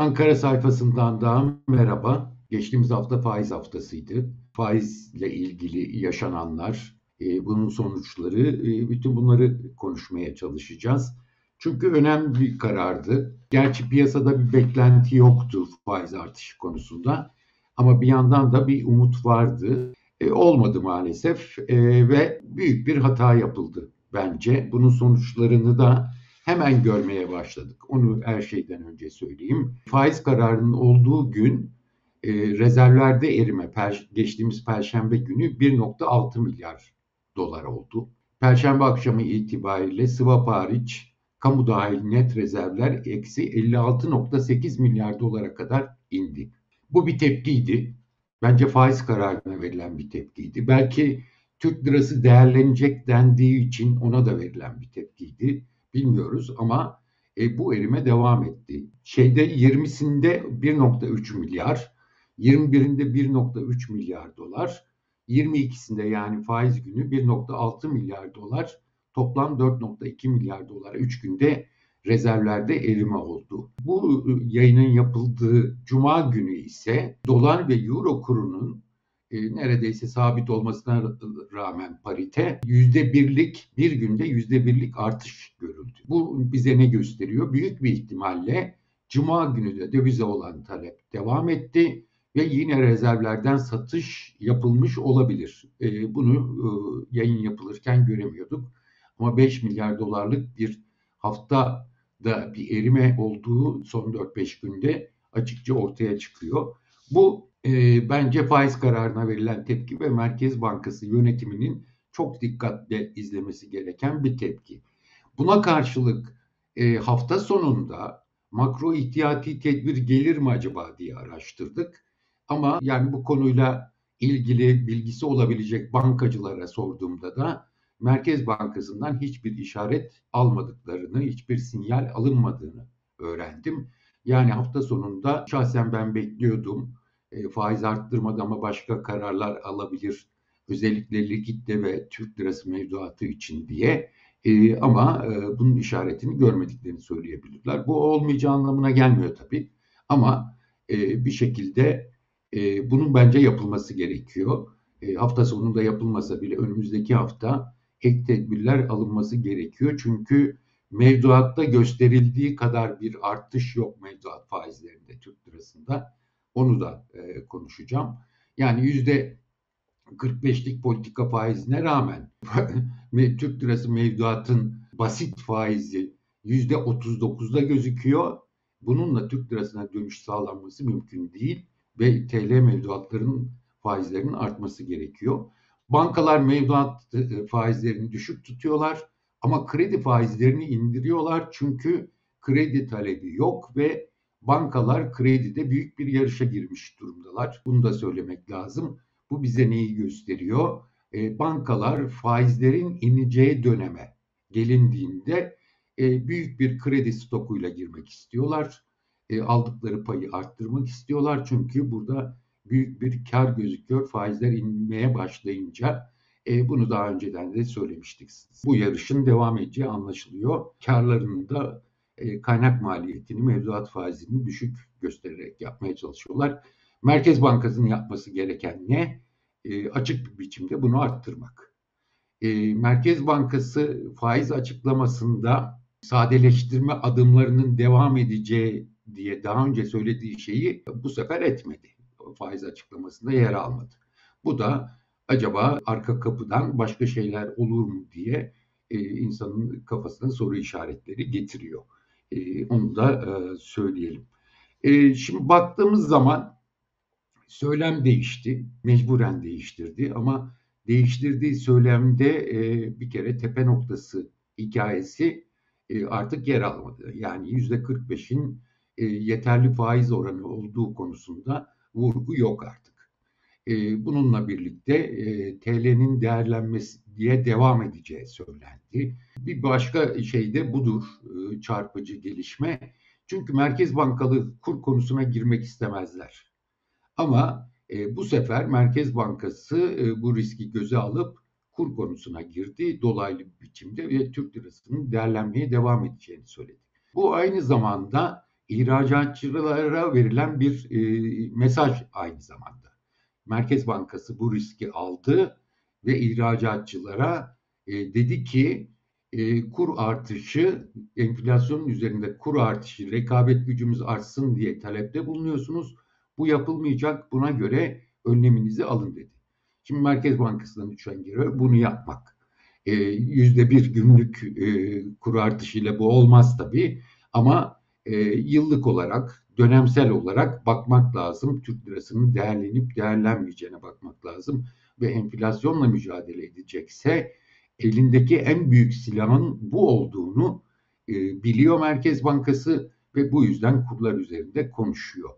Ankara sayfasından daha merhaba. Geçtiğimiz hafta faiz haftasıydı. Faizle ilgili yaşananlar, e, bunun sonuçları, e, bütün bunları konuşmaya çalışacağız. Çünkü önemli bir karardı. Gerçi piyasada bir beklenti yoktu faiz artışı konusunda. Ama bir yandan da bir umut vardı. E, olmadı maalesef e, ve büyük bir hata yapıldı bence. Bunun sonuçlarını da hemen görmeye başladık. Onu her şeyden önce söyleyeyim. Faiz kararının olduğu gün e, rezervlerde erime per, geçtiğimiz perşembe günü 1.6 milyar dolar oldu. Perşembe akşamı itibariyle swap hariç kamu dahil net rezervler eksi 56.8 milyar dolara kadar indi. Bu bir tepkiydi. Bence faiz kararına verilen bir tepkiydi. Belki Türk lirası değerlenecek dendiği için ona da verilen bir tepkiydi. Bilmiyoruz ama e, bu erime devam etti. Şeyde 20'sinde 1.3 milyar, 21'inde 1.3 milyar dolar, 22'sinde yani faiz günü 1.6 milyar dolar, toplam 4.2 milyar dolar 3 günde rezervlerde erime oldu. Bu ıı, yayının yapıldığı cuma günü ise dolar ve euro kurunun e, neredeyse sabit olmasına rağmen parite yüzde birlik bir günde yüzde birlik artış görüldü. Bu bize ne gösteriyor? Büyük bir ihtimalle cuma günü de dövize olan talep devam etti ve yine rezervlerden satış yapılmış olabilir. E, bunu e, yayın yapılırken göremiyorduk. Ama 5 milyar dolarlık bir hafta da bir erime olduğu son 4-5 günde açıkça ortaya çıkıyor. Bu e, bence faiz kararına verilen tepki ve Merkez Bankası yönetiminin çok dikkatle izlemesi gereken bir tepki. Buna karşılık e, hafta sonunda makro ihtiyati tedbir gelir mi acaba diye araştırdık. Ama yani bu konuyla ilgili bilgisi olabilecek bankacılara sorduğumda da Merkez Bankası'ndan hiçbir işaret almadıklarını, hiçbir sinyal alınmadığını öğrendim. Yani hafta sonunda şahsen ben bekliyordum. E, faiz arttırmadı ama başka kararlar alabilir. Özellikle likitte ve Türk lirası mevduatı için diye. E, ama e, bunun işaretini görmediklerini söyleyebilirler. Bu olmayacağı anlamına gelmiyor tabii. Ama e, bir şekilde e, bunun bence yapılması gerekiyor. E, hafta sonunda yapılmasa bile önümüzdeki hafta ek tedbirler alınması gerekiyor. Çünkü mevduatta gösterildiği kadar bir artış yok mevduat faizlerinde Türk lirasında. Onu da e, konuşacağım. Yani yüzde 45'lik politika faizine rağmen Türk lirası mevduatın basit faizi yüzde 39'da gözüküyor. Bununla Türk lirasına dönüş sağlanması mümkün değil ve TL mevduatların faizlerinin artması gerekiyor. Bankalar mevduat e, faizlerini düşük tutuyorlar ama kredi faizlerini indiriyorlar çünkü kredi talebi yok ve bankalar kredide büyük bir yarışa girmiş durumdalar. Bunu da söylemek lazım. Bu bize neyi gösteriyor? E, bankalar faizlerin ineceği döneme gelindiğinde e, büyük bir kredi stokuyla girmek istiyorlar. E, aldıkları payı arttırmak istiyorlar çünkü burada büyük bir kar gözüküyor faizler inmeye başlayınca. E, bunu daha önceden de söylemiştik. Bu yarışın devam edeceği anlaşılıyor. Karlarının da kaynak maliyetini, mevduat faizini düşük göstererek yapmaya çalışıyorlar. Merkez Bankası'nın yapması gereken ne? E, açık bir biçimde bunu arttırmak. E, Merkez Bankası faiz açıklamasında sadeleştirme adımlarının devam edeceği diye daha önce söylediği şeyi bu sefer etmedi faiz açıklamasında yer almadı. Bu da acaba arka kapıdan başka şeyler olur mu diye e, insanın kafasına soru işaretleri getiriyor. E, onu da e, söyleyelim. E, şimdi baktığımız zaman söylem değişti, mecburen değiştirdi ama değiştirdiği söylemde e, bir kere tepe noktası hikayesi e, artık yer almadı. Yani yüzde 45'in e, yeterli faiz oranı olduğu konusunda vurgu yok artık. Bununla birlikte TL'nin değerlenmesi diye devam edeceği söylendi. Bir başka şey de budur e, çarpıcı gelişme. Çünkü merkez bankalı kur konusuna girmek istemezler. Ama e, bu sefer Merkez Bankası e, bu riski göze alıp kur konusuna girdi dolaylı bir biçimde ve Türk lirasının değerlenmeye devam edeceğini söyledi. Bu aynı zamanda ihracatçılara verilen bir e, mesaj aynı zamanda. Merkez Bankası bu riski aldı ve ihracatçılara e, dedi ki e, kur artışı, enflasyonun üzerinde kur artışı, rekabet gücümüz artsın diye talepte bulunuyorsunuz. Bu yapılmayacak, buna göre önleminizi alın dedi. Şimdi Merkez Bankası'ndan düşen göre bunu yapmak. E, yüzde bir günlük e, kur artışıyla bu olmaz tabii ama e, yıllık olarak, dönemsel olarak bakmak lazım. Türk lirasının değerlenip değerlenmeyeceğine bakmak lazım ve enflasyonla mücadele edecekse elindeki en büyük silahın bu olduğunu e, biliyor Merkez Bankası ve bu yüzden kurlar üzerinde konuşuyor.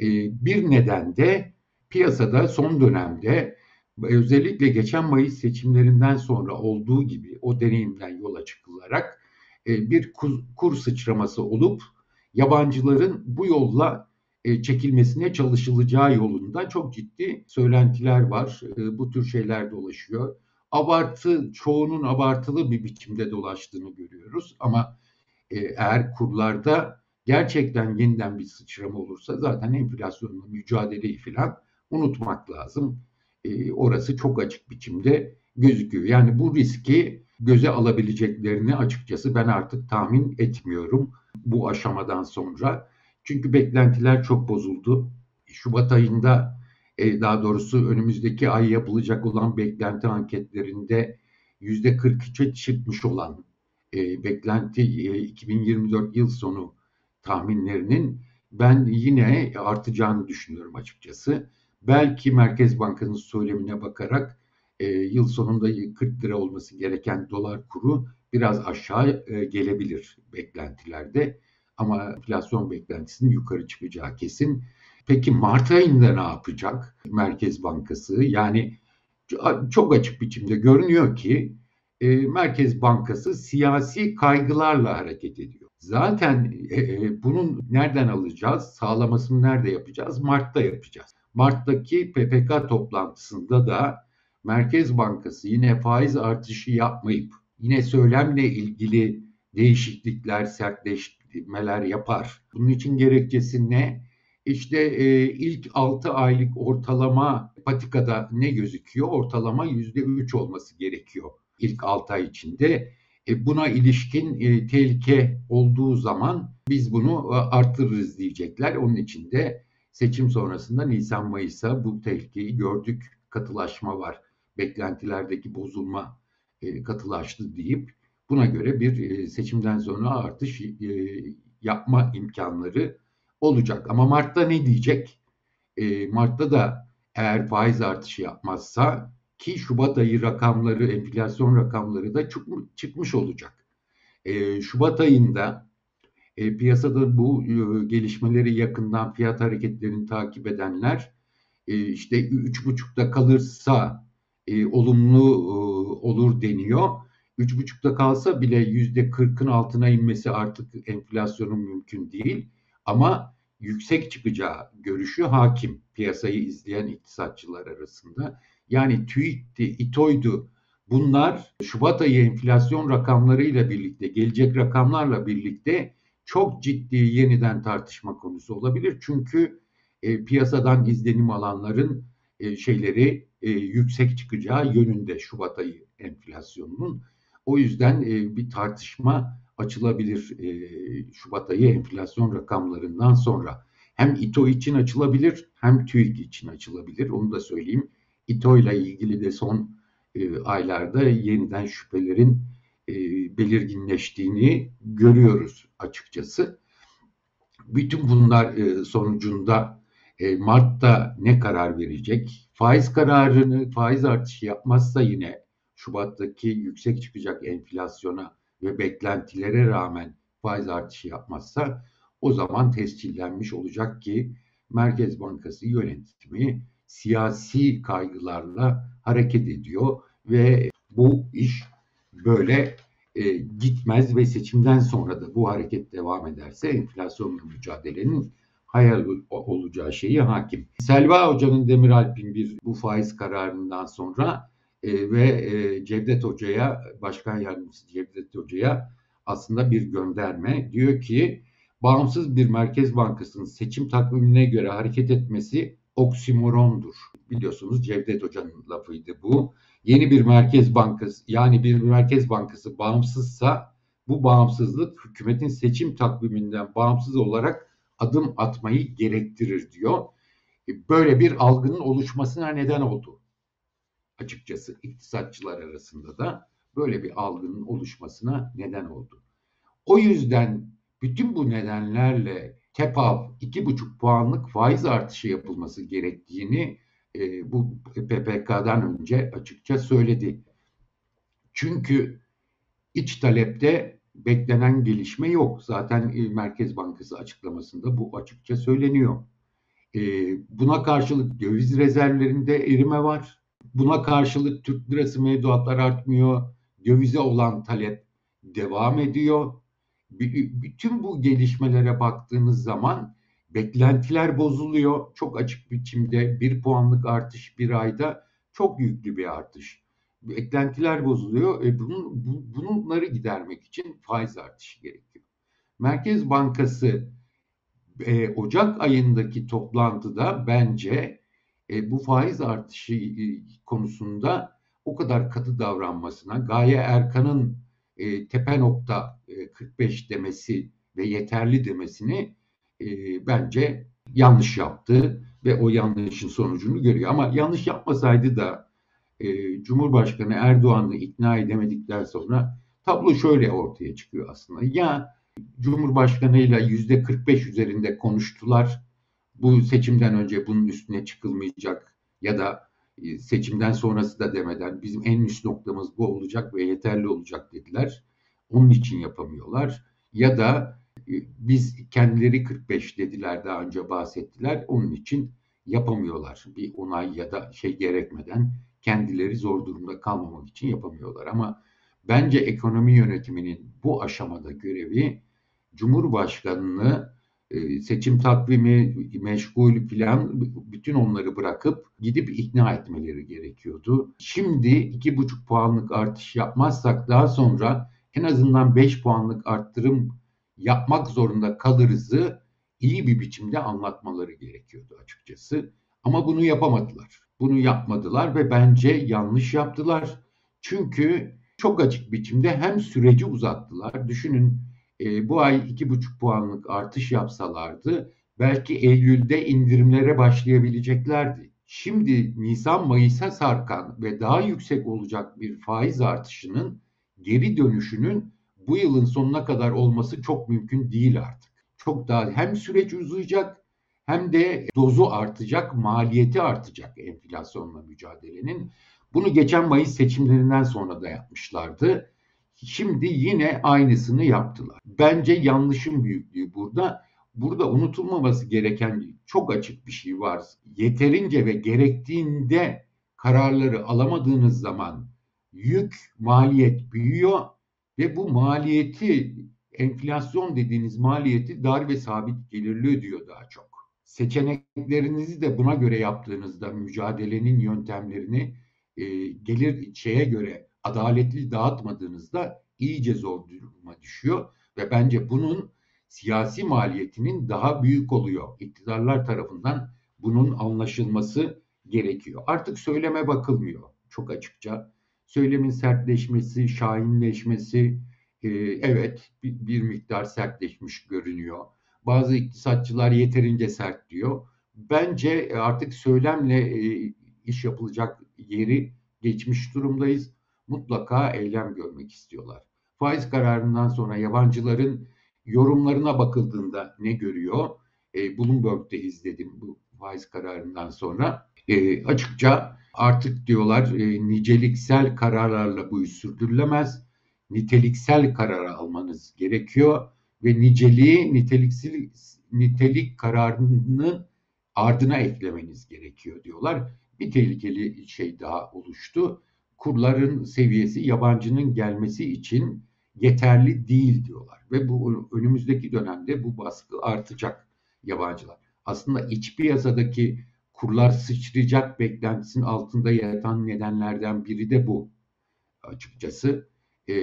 E, bir neden de piyasada son dönemde özellikle geçen Mayıs seçimlerinden sonra olduğu gibi o deneyimden yola çıkılarak e, bir kur, kur sıçraması olup yabancıların bu yolla e, çekilmesine çalışılacağı yolunda çok ciddi söylentiler var. E, bu tür şeyler dolaşıyor. Abartı, çoğunun abartılı bir biçimde dolaştığını görüyoruz. Ama e, eğer kurlarda gerçekten yeniden bir sıçrama olursa zaten enflasyonla mücadeleyi falan unutmak lazım. orası çok açık biçimde gözüküyor. Yani bu riski göze alabileceklerini açıkçası ben artık tahmin etmiyorum bu aşamadan sonra. Çünkü beklentiler çok bozuldu. Şubat ayında e, daha doğrusu önümüzdeki ay yapılacak olan beklenti anketlerinde yüzde 43'e çıkmış olan e, beklenti e, 2024 yıl sonu tahminlerinin ben yine artacağını düşünüyorum açıkçası. Belki Merkez Bankası'nın söylemine bakarak e, yıl sonunda 40 lira olması gereken dolar kuru biraz aşağı e, gelebilir beklentilerde. Ama enflasyon beklentisinin yukarı çıkacağı kesin. Peki Mart ayında ne yapacak Merkez Bankası? Yani çok açık biçimde görünüyor ki e, Merkez Bankası siyasi kaygılarla hareket ediyor. Zaten e, e, bunun nereden alacağız? Sağlamasını nerede yapacağız? Mart'ta yapacağız. Mart'taki PPK toplantısında da Merkez Bankası yine faiz artışı yapmayıp yine söylemle ilgili değişiklikler, sertleştirmeler yapar. Bunun için gerekçesi ne? İşte e, ilk 6 aylık ortalama patikada ne gözüküyor? Ortalama %3 olması gerekiyor ilk 6 ay içinde. E, buna ilişkin e, tehlike olduğu zaman biz bunu e, arttırırız diyecekler. Onun için de seçim sonrasında Nisan-Mayıs'a bu tehlikeyi gördük. Katılaşma var. Beklentilerdeki bozulma e, katılaştı deyip buna göre bir e, seçimden sonra artış e, yapma imkanları olacak. Ama Mart'ta ne diyecek? E, Mart'ta da eğer faiz artışı yapmazsa ki Şubat ayı rakamları, enflasyon rakamları da çıkmış olacak. Şubat ayında piyasada bu gelişmeleri yakından fiyat hareketlerini takip edenler işte 3,5'da kalırsa e, olumlu olur deniyor. 3,5'da kalsa bile %40'ın altına inmesi artık enflasyonun mümkün değil. Ama yüksek çıkacağı görüşü hakim piyasayı izleyen iktisatçılar arasında. Yani TÜİK'ti, İTO'ydu. Bunlar Şubat ayı enflasyon rakamlarıyla birlikte, gelecek rakamlarla birlikte çok ciddi yeniden tartışma konusu olabilir. Çünkü e, piyasadan izlenim alanların e, şeyleri e, yüksek çıkacağı yönünde Şubat ayı enflasyonunun. O yüzden e, bir tartışma açılabilir e, Şubat ayı enflasyon rakamlarından sonra. Hem İTO için açılabilir hem TÜİK için açılabilir. Onu da söyleyeyim. İTO ile ilgili de son e, aylarda yeniden şüphelerin e, belirginleştiğini görüyoruz açıkçası. Bütün bunlar e, sonucunda e, Mart'ta ne karar verecek? Faiz kararını, faiz artışı yapmazsa yine Şubat'taki yüksek çıkacak enflasyona ve beklentilere rağmen faiz artışı yapmazsa o zaman tescillenmiş olacak ki Merkez Bankası yönetimi siyasi kaygılarla hareket ediyor ve bu iş böyle e, gitmez ve seçimden sonra da bu hareket devam ederse enflasyonla mücadelenin hayal olacağı şeyi hakim. Selva Hoca'nın Demiralp'in bir bu faiz kararından sonra e, ve e, Cevdet Hoca'ya, Başkan Yardımcısı Cevdet Hoca'ya aslında bir gönderme. Diyor ki bağımsız bir merkez bankasının seçim takvimine göre hareket etmesi oksimorondur. Biliyorsunuz Cevdet Hoca'nın lafıydı bu. Yeni bir merkez bankası yani bir merkez bankası bağımsızsa bu bağımsızlık hükümetin seçim takviminden bağımsız olarak adım atmayı gerektirir diyor. Böyle bir algının oluşmasına neden oldu. Açıkçası iktisatçılar arasında da böyle bir algının oluşmasına neden oldu. O yüzden bütün bu nedenlerle TEPAV 2,5 puanlık faiz artışı yapılması gerektiğini e, bu PPK'dan önce açıkça söyledi. Çünkü iç talepte beklenen gelişme yok. Zaten e, Merkez Bankası açıklamasında bu açıkça söyleniyor. E, buna karşılık döviz rezervlerinde erime var. Buna karşılık Türk lirası mevduatlar artmıyor. Dövize olan talep devam ediyor. Bütün bu gelişmelere baktığınız zaman beklentiler bozuluyor. Çok açık biçimde bir puanlık artış bir ayda çok yüklü bir artış. Beklentiler bozuluyor. E bunun, bu, bunları gidermek için faiz artışı gerekiyor. Merkez Bankası e, Ocak ayındaki toplantıda bence e, bu faiz artışı e, konusunda o kadar katı davranmasına, Gaye Erkan'ın e, tepe nokta e, 45 demesi ve yeterli demesini e, bence yanlış yaptı ve o yanlışın sonucunu görüyor. Ama yanlış yapmasaydı da e, Cumhurbaşkanı Erdoğan'ı ikna edemedikten sonra tablo şöyle ortaya çıkıyor aslında. Ya Cumhurbaşkanıyla yüzde 45 üzerinde konuştular. Bu seçimden önce bunun üstüne çıkılmayacak ya da e, seçimden sonrası da demeden bizim en üst noktamız bu olacak ve yeterli olacak dediler. Onun için yapamıyorlar. Ya da e, biz kendileri 45 dediler daha önce bahsettiler. Onun için yapamıyorlar. Bir onay ya da şey gerekmeden kendileri zor durumda kalmamak için yapamıyorlar. Ama bence ekonomi yönetiminin bu aşamada görevi Cumhurbaşkanını seçim takvimi, meşgul filan bütün onları bırakıp gidip ikna etmeleri gerekiyordu. Şimdi iki buçuk puanlık artış yapmazsak daha sonra en azından beş puanlık arttırım yapmak zorunda kalırızı iyi bir biçimde anlatmaları gerekiyordu açıkçası. Ama bunu yapamadılar. Bunu yapmadılar ve bence yanlış yaptılar. Çünkü çok açık biçimde hem süreci uzattılar. Düşünün e, bu ay iki buçuk puanlık artış yapsalardı belki Eylül'de indirimlere başlayabileceklerdi. Şimdi Nisan-Mayıs'a sarkan ve daha yüksek olacak bir faiz artışının geri dönüşünün bu yılın sonuna kadar olması çok mümkün değil artık. Çok daha hem süreç uzayacak hem de dozu artacak, maliyeti artacak enflasyonla mücadelenin. Bunu geçen Mayıs seçimlerinden sonra da yapmışlardı. Şimdi yine aynısını yaptılar. Bence yanlışın büyüklüğü burada. Burada unutulmaması gereken çok açık bir şey var. Yeterince ve gerektiğinde kararları alamadığınız zaman yük, maliyet büyüyor ve bu maliyeti enflasyon dediğiniz maliyeti dar ve sabit gelirli ödüyor daha çok. Seçeneklerinizi de buna göre yaptığınızda mücadelenin yöntemlerini e, gelir şeye göre adaletli dağıtmadığınızda iyice zor duruma düşüyor ve bence bunun siyasi maliyetinin daha büyük oluyor. İktidarlar tarafından bunun anlaşılması gerekiyor. Artık söyleme bakılmıyor çok açıkça. Söylemin sertleşmesi, şahinleşmesi e, evet bir, bir miktar sertleşmiş görünüyor. Bazı iktisatçılar yeterince sert diyor. Bence artık söylemle e, iş yapılacak yeri geçmiş durumdayız mutlaka eylem görmek istiyorlar. Faiz kararından sonra yabancıların yorumlarına bakıldığında ne görüyor? E, Bloomberg'de izledim bu faiz kararından sonra. E, açıkça artık diyorlar e, niceliksel kararlarla bu iş sürdürülemez. Niteliksel karar almanız gerekiyor ve niceliği niteliksel nitelik kararının ardına eklemeniz gerekiyor diyorlar. Bir tehlikeli şey daha oluştu kurların seviyesi yabancının gelmesi için yeterli değil diyorlar. Ve bu önümüzdeki dönemde bu baskı artacak yabancılar. Aslında iç piyasadaki kurlar sıçrayacak beklentisinin altında yatan nedenlerden biri de bu açıkçası. E,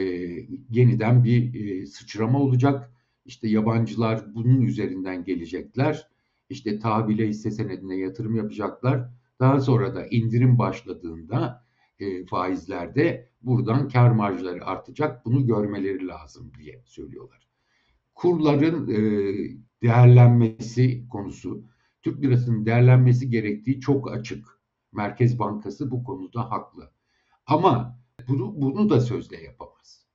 yeniden bir e, sıçrama olacak. İşte yabancılar bunun üzerinden gelecekler. İşte tahvile hisse senedine yatırım yapacaklar. Daha sonra da indirim başladığında e, faizlerde buradan kar marjları artacak. Bunu görmeleri lazım diye söylüyorlar. Kurların e, değerlenmesi konusu, Türk lirasının değerlenmesi gerektiği çok açık. Merkez Bankası bu konuda haklı. Ama bunu, bunu da sözle yapamaz.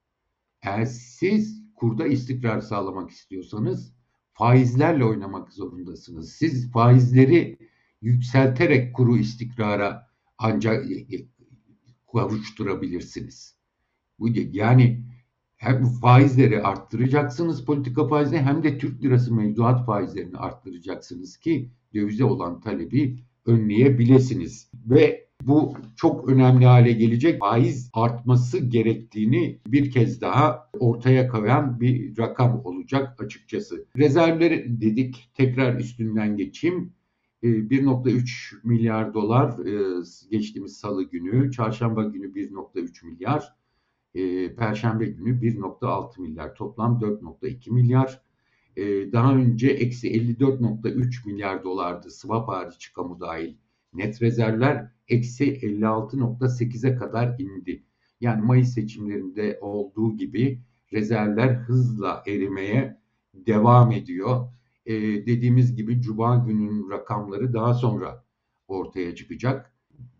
Eğer siz kurda istikrar sağlamak istiyorsanız faizlerle oynamak zorundasınız. Siz faizleri yükselterek kuru istikrara ancak kavuşturabilirsiniz. Bu yani hem faizleri arttıracaksınız politika faizini hem de Türk lirası mevduat faizlerini arttıracaksınız ki dövize olan talebi önleyebilirsiniz. Ve bu çok önemli hale gelecek. Faiz artması gerektiğini bir kez daha ortaya koyan bir rakam olacak açıkçası. Rezervleri dedik tekrar üstünden geçeyim. 1.3 ee, milyar dolar e, geçtiğimiz salı günü, çarşamba günü 1.3 milyar, e, perşembe günü 1.6 milyar, toplam 4.2 milyar. E, daha önce eksi 54.3 milyar dolardı swap hariç kamu dahil net rezervler. Eksi 56.8'e kadar indi. Yani Mayıs seçimlerinde olduğu gibi rezervler hızla erimeye devam ediyor e, dediğimiz gibi Cuma günün rakamları daha sonra ortaya çıkacak.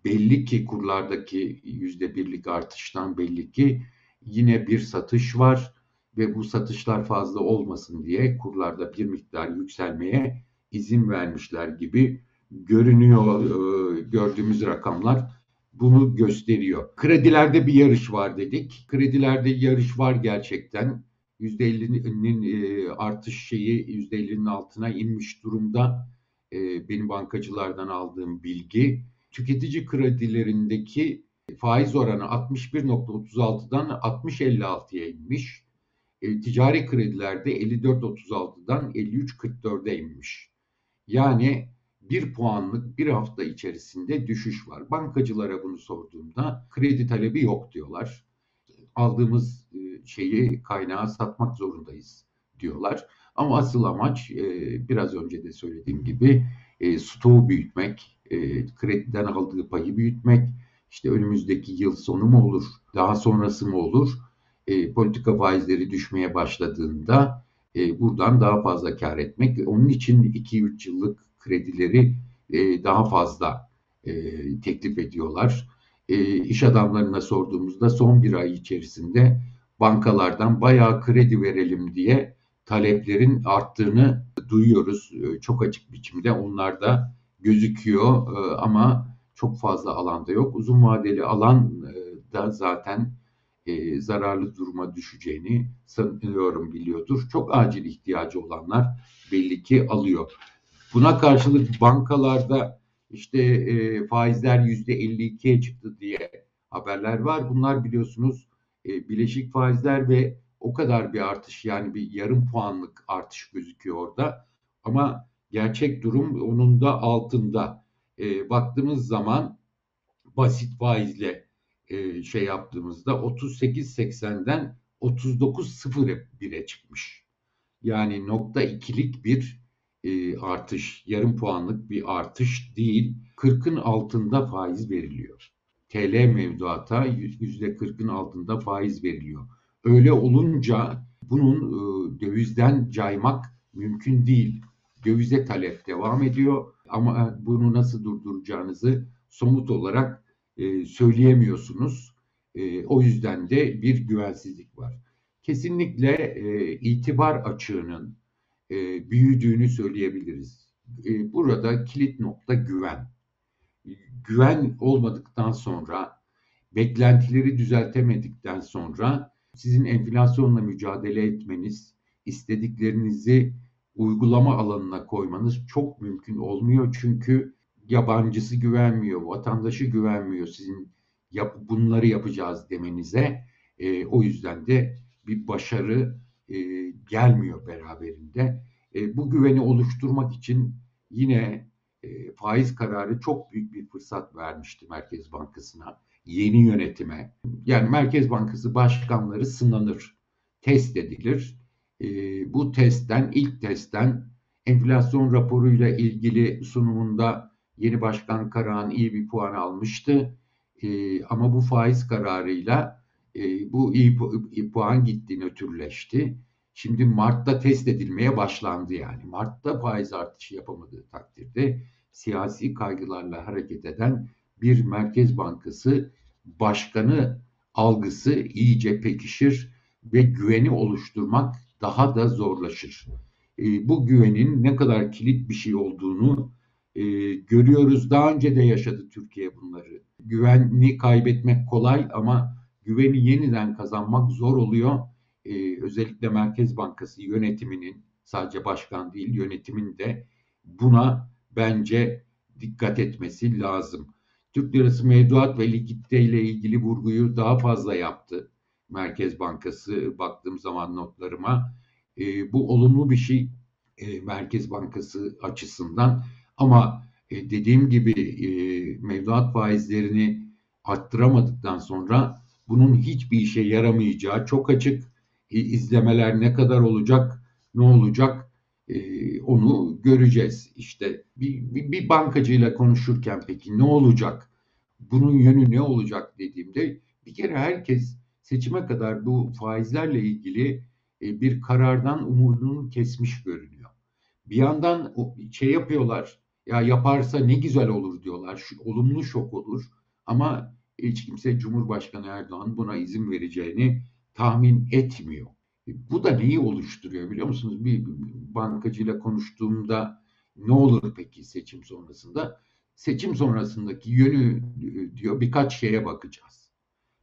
Belli ki kurlardaki yüzde birlik artıştan belli ki yine bir satış var ve bu satışlar fazla olmasın diye kurlarda bir miktar yükselmeye izin vermişler gibi görünüyor e, gördüğümüz rakamlar bunu gösteriyor. Kredilerde bir yarış var dedik. Kredilerde yarış var gerçekten. %50'nin e, artış şeyi %50'nin altına inmiş durumda. E, benim bankacılardan aldığım bilgi. Tüketici kredilerindeki faiz oranı 61.36'dan 60.56'ya inmiş. E, ticari kredilerde 54.36'dan 53.44'e inmiş. Yani bir puanlık bir hafta içerisinde düşüş var. Bankacılara bunu sorduğumda kredi talebi yok diyorlar. Aldığımız şeyi kaynağı satmak zorundayız diyorlar. Ama asıl amaç e, biraz önce de söylediğim gibi e, stoğu büyütmek, e, krediden aldığı payı büyütmek, işte önümüzdeki yıl sonu mu olur, daha sonrası mı olur, e, politika faizleri düşmeye başladığında e, buradan daha fazla kar etmek. Onun için 2-3 yıllık kredileri e, daha fazla e, teklif ediyorlar. E, iş adamlarına sorduğumuzda son bir ay içerisinde bankalardan bayağı kredi verelim diye taleplerin arttığını duyuyoruz. Ee, çok açık biçimde onlar da gözüküyor ee, ama çok fazla alanda yok. Uzun vadeli alan e, da zaten e, zararlı duruma düşeceğini sanıyorum biliyordur. Çok acil ihtiyacı olanlar belli ki alıyor. Buna karşılık bankalarda işte e, faizler yüzde 52'ye çıktı diye haberler var. Bunlar biliyorsunuz e, bileşik faizler ve o kadar bir artış yani bir yarım puanlık artış gözüküyor orada. Ama gerçek durum onun da altında. E, baktığımız zaman basit faizle e, şey yaptığımızda 38.80'den 39.01'e çıkmış. Yani nokta ikilik bir e, artış, yarım puanlık bir artış değil. 40'ın altında faiz veriliyor. TL mevduata yüzde kırkın altında faiz veriliyor. Öyle olunca bunun e, dövizden caymak mümkün değil. Dövize talep devam ediyor ama bunu nasıl durduracağınızı somut olarak e, söyleyemiyorsunuz. E, o yüzden de bir güvensizlik var. Kesinlikle e, itibar açığının e, büyüdüğünü söyleyebiliriz. E, burada kilit nokta güven güven olmadıktan sonra, beklentileri düzeltemedikten sonra sizin enflasyonla mücadele etmeniz, istediklerinizi uygulama alanına koymanız çok mümkün olmuyor. Çünkü yabancısı güvenmiyor, vatandaşı güvenmiyor sizin yap, bunları yapacağız demenize. E, o yüzden de bir başarı e, gelmiyor beraberinde. E, bu güveni oluşturmak için yine e, faiz kararı çok büyük bir fırsat vermişti Merkez Bankası'na, yeni yönetime. Yani Merkez Bankası başkanları sınanır, test edilir. E, bu testten, ilk testten enflasyon raporuyla ilgili sunumunda yeni başkan Karahan iyi bir puan almıştı. E, ama bu faiz kararıyla bu iyi puan gitti, nötrleşti. Şimdi Mart'ta test edilmeye başlandı yani. Mart'ta faiz artışı yapamadığı takdirde siyasi kaygılarla hareket eden bir Merkez Bankası başkanı algısı iyice pekişir ve güveni oluşturmak daha da zorlaşır. E, bu güvenin ne kadar kilit bir şey olduğunu e, görüyoruz. Daha önce de yaşadı Türkiye bunları. Güvenli kaybetmek kolay ama güveni yeniden kazanmak zor oluyor. E, özellikle Merkez Bankası yönetiminin sadece başkan değil yönetimin de buna bence dikkat etmesi lazım. Türk lirası mevduat ve likidite ile ilgili vurguyu daha fazla yaptı. Merkez Bankası baktığım zaman notlarıma. E, bu olumlu bir şey e, Merkez Bankası açısından ama e, dediğim gibi e, mevduat faizlerini arttıramadıktan sonra bunun hiçbir işe yaramayacağı çok açık. İzlemeler ne kadar olacak, ne olacak e, onu göreceğiz. İşte bir, bir, bir bankacıyla konuşurken peki ne olacak? Bunun yönü ne olacak dediğimde bir kere herkes seçime kadar bu faizlerle ilgili e, bir karardan umudunu kesmiş görünüyor. Bir yandan şey yapıyorlar, ya yaparsa ne güzel olur diyorlar, şu, olumlu şok olur. Ama hiç kimse Cumhurbaşkanı Erdoğan buna izin vereceğini tahmin etmiyor. Bu da neyi oluşturuyor biliyor musunuz? Bir bankacıyla konuştuğumda ne olur peki seçim sonrasında? Seçim sonrasındaki yönü diyor birkaç şeye bakacağız.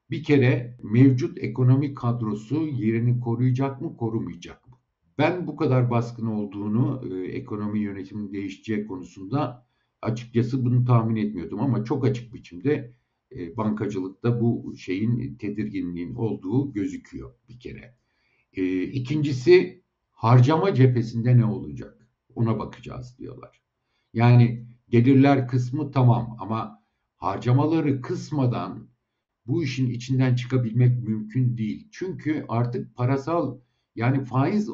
Bir kere mevcut ekonomik kadrosu yerini koruyacak mı, korumayacak mı? Ben bu kadar baskın olduğunu e, ekonomi yönetiminin değişeceği konusunda açıkçası bunu tahmin etmiyordum ama çok açık biçimde e, bankacılıkta bu şeyin tedirginliğin olduğu gözüküyor bir kere. E, ikincisi harcama cephesinde ne olacak? Ona bakacağız diyorlar. Yani gelirler kısmı tamam ama harcamaları kısmadan bu işin içinden çıkabilmek mümkün değil. Çünkü artık parasal yani faiz e,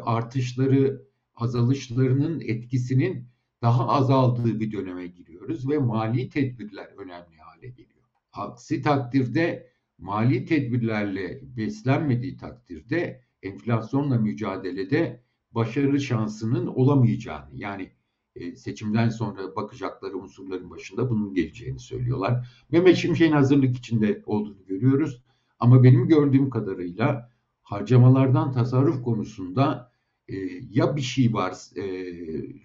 artışları azalışlarının etkisinin daha azaldığı bir döneme giriyoruz ve mali tedbirler önemli hale geliyor. Aksi takdirde mali tedbirlerle beslenmediği takdirde enflasyonla mücadelede başarı şansının olamayacağını yani e, seçimden sonra bakacakları unsurların başında bunun geleceğini söylüyorlar. Mehmet Şimşek'in hazırlık içinde olduğunu görüyoruz. Ama benim gördüğüm kadarıyla harcamalardan tasarruf konusunda e, ya bir şey var e,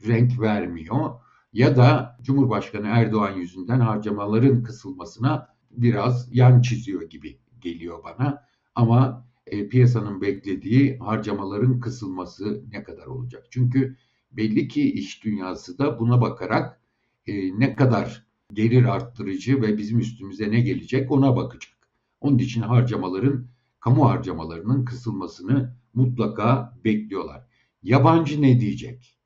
renk vermiyor ya da Cumhurbaşkanı Erdoğan yüzünden harcamaların kısılmasına biraz yan çiziyor gibi geliyor bana. Ama e, piyasanın beklediği harcamaların kısılması ne kadar olacak? Çünkü belli ki iş dünyası da buna bakarak e, ne kadar gelir arttırıcı ve bizim üstümüze ne gelecek ona bakacak. Onun için harcamaların, kamu harcamalarının kısılmasını mutlaka bekliyorlar. Yabancı ne diyecek?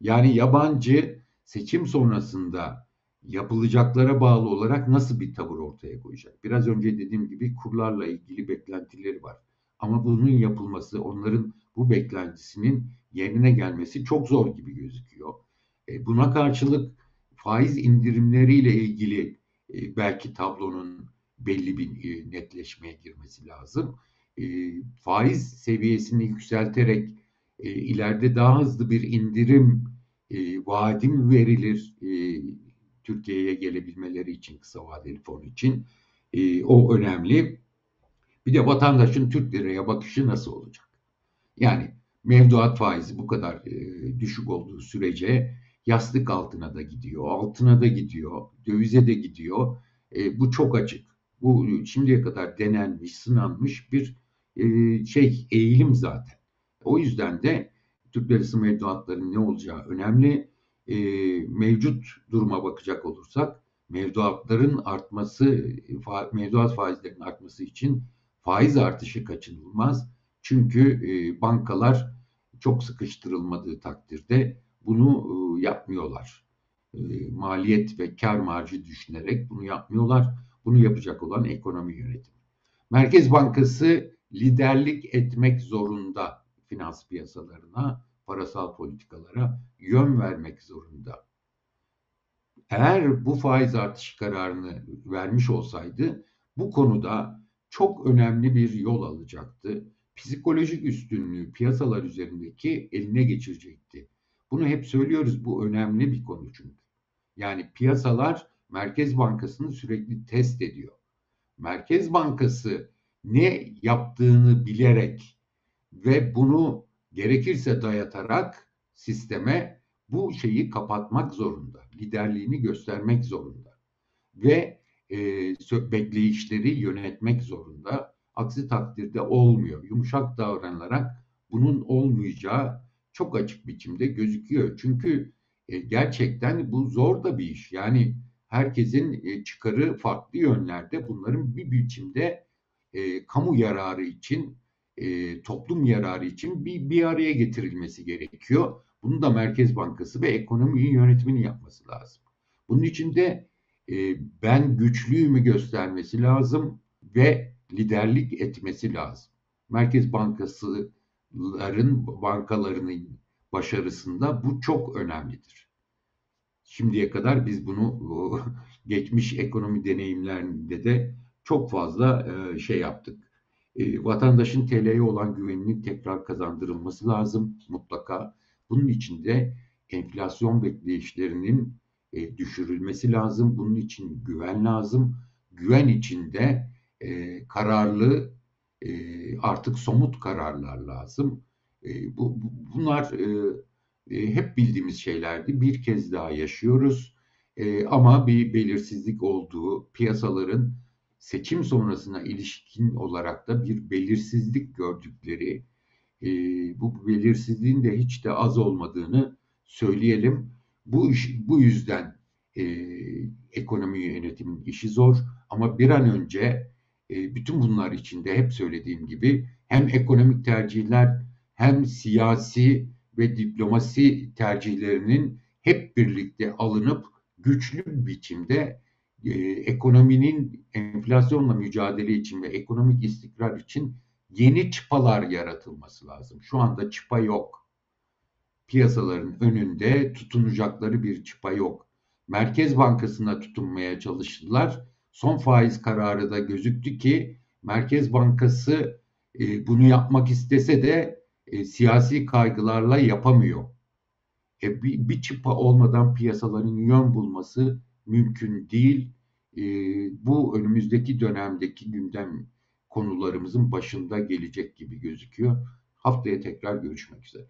Yani yabancı seçim sonrasında yapılacaklara bağlı olarak nasıl bir tavır ortaya koyacak? Biraz önce dediğim gibi kurlarla ilgili beklentileri var. Ama bunun yapılması, onların bu beklentisinin yerine gelmesi çok zor gibi gözüküyor. E, buna karşılık faiz indirimleriyle ilgili e, belki tablonun belli bir e, netleşmeye girmesi lazım. E, faiz seviyesini yükselterek e, ileride daha hızlı bir indirim e, vaadi verilir e, Türkiye'ye gelebilmeleri için kısa vadeli fon için e, o önemli. Bir de vatandaşın Türk liraya bakışı nasıl olacak? Yani mevduat faizi bu kadar e, düşük olduğu sürece yastık altına da gidiyor, altına da gidiyor, dövize de gidiyor. E, bu çok açık. Bu şimdiye kadar denenmiş, sınanmış bir e, şey eğilim zaten. O yüzden de Türk lirası mevduatların ne olacağı önemli. E, mevcut duruma bakacak olursak mevduatların artması, fa, mevduat faizlerinin artması için faiz artışı kaçınılmaz. Çünkü e, bankalar çok sıkıştırılmadığı takdirde bunu e, yapmıyorlar. e, maliyet ve kar marjı düşünerek bunu yapmıyorlar. Bunu yapacak olan ekonomi yönetimi. Merkez Bankası liderlik etmek zorunda finans piyasalarına, parasal politikalara yön vermek zorunda. Eğer bu faiz artış kararını vermiş olsaydı bu konuda çok önemli bir yol alacaktı. Psikolojik üstünlüğü piyasalar üzerindeki eline geçirecekti. Bunu hep söylüyoruz. Bu önemli bir konu çünkü. Yani piyasalar Merkez Bankası'nı sürekli test ediyor. Merkez Bankası ne yaptığını bilerek ve bunu gerekirse dayatarak sisteme bu şeyi kapatmak zorunda. Liderliğini göstermek zorunda. Ve e, bekleyişleri yönetmek zorunda. Aksi takdirde olmuyor. Yumuşak davranarak bunun olmayacağı çok açık biçimde gözüküyor. Çünkü e, gerçekten bu zor da bir iş. Yani herkesin e, çıkarı farklı yönlerde bunların bir biçimde e, kamu yararı için, e, toplum yararı için bir, bir araya getirilmesi gerekiyor. Bunu da Merkez Bankası ve ekonominin yönetimini yapması lazım. Bunun için de e, ben güçlüyümü göstermesi lazım ve liderlik etmesi lazım. Merkez Bankasıların, bankalarının başarısında bu çok önemlidir. Şimdiye kadar biz bunu geçmiş ekonomi deneyimlerinde de çok fazla e, şey yaptık. E, vatandaşın TL'ye olan güveninin tekrar kazandırılması lazım mutlaka. Bunun için de enflasyon bekleyişlerinin e, düşürülmesi lazım. Bunun için güven lazım. Güven içinde e, kararlı e, artık somut kararlar lazım. E, bu, bu bunlar e, e, hep bildiğimiz şeylerdi. Bir kez daha yaşıyoruz. E, ama bir belirsizlik olduğu, piyasaların seçim sonrasına ilişkin olarak da bir belirsizlik gördükleri, e, bu belirsizliğin de hiç de az olmadığını söyleyelim. Bu iş, bu yüzden e, ekonomi yönetimin işi zor ama bir an önce e, bütün bunlar içinde hep söylediğim gibi hem ekonomik tercihler hem siyasi ve diplomasi tercihlerinin hep birlikte alınıp güçlü bir biçimde e, ekonominin enflasyonla mücadele için ve ekonomik istikrar için yeni çıpalar yaratılması lazım. Şu anda çıpa yok. Piyasaların önünde tutunacakları bir çıpa yok. Merkez Bankası'na tutunmaya çalıştılar. Son faiz kararı da gözüktü ki Merkez Bankası e, bunu yapmak istese de e, siyasi kaygılarla yapamıyor. E, bir, bir çıpa olmadan piyasaların yön bulması mümkün değil. Ee, bu önümüzdeki dönemdeki gündem konularımızın başında gelecek gibi gözüküyor. Haftaya tekrar görüşmek üzere.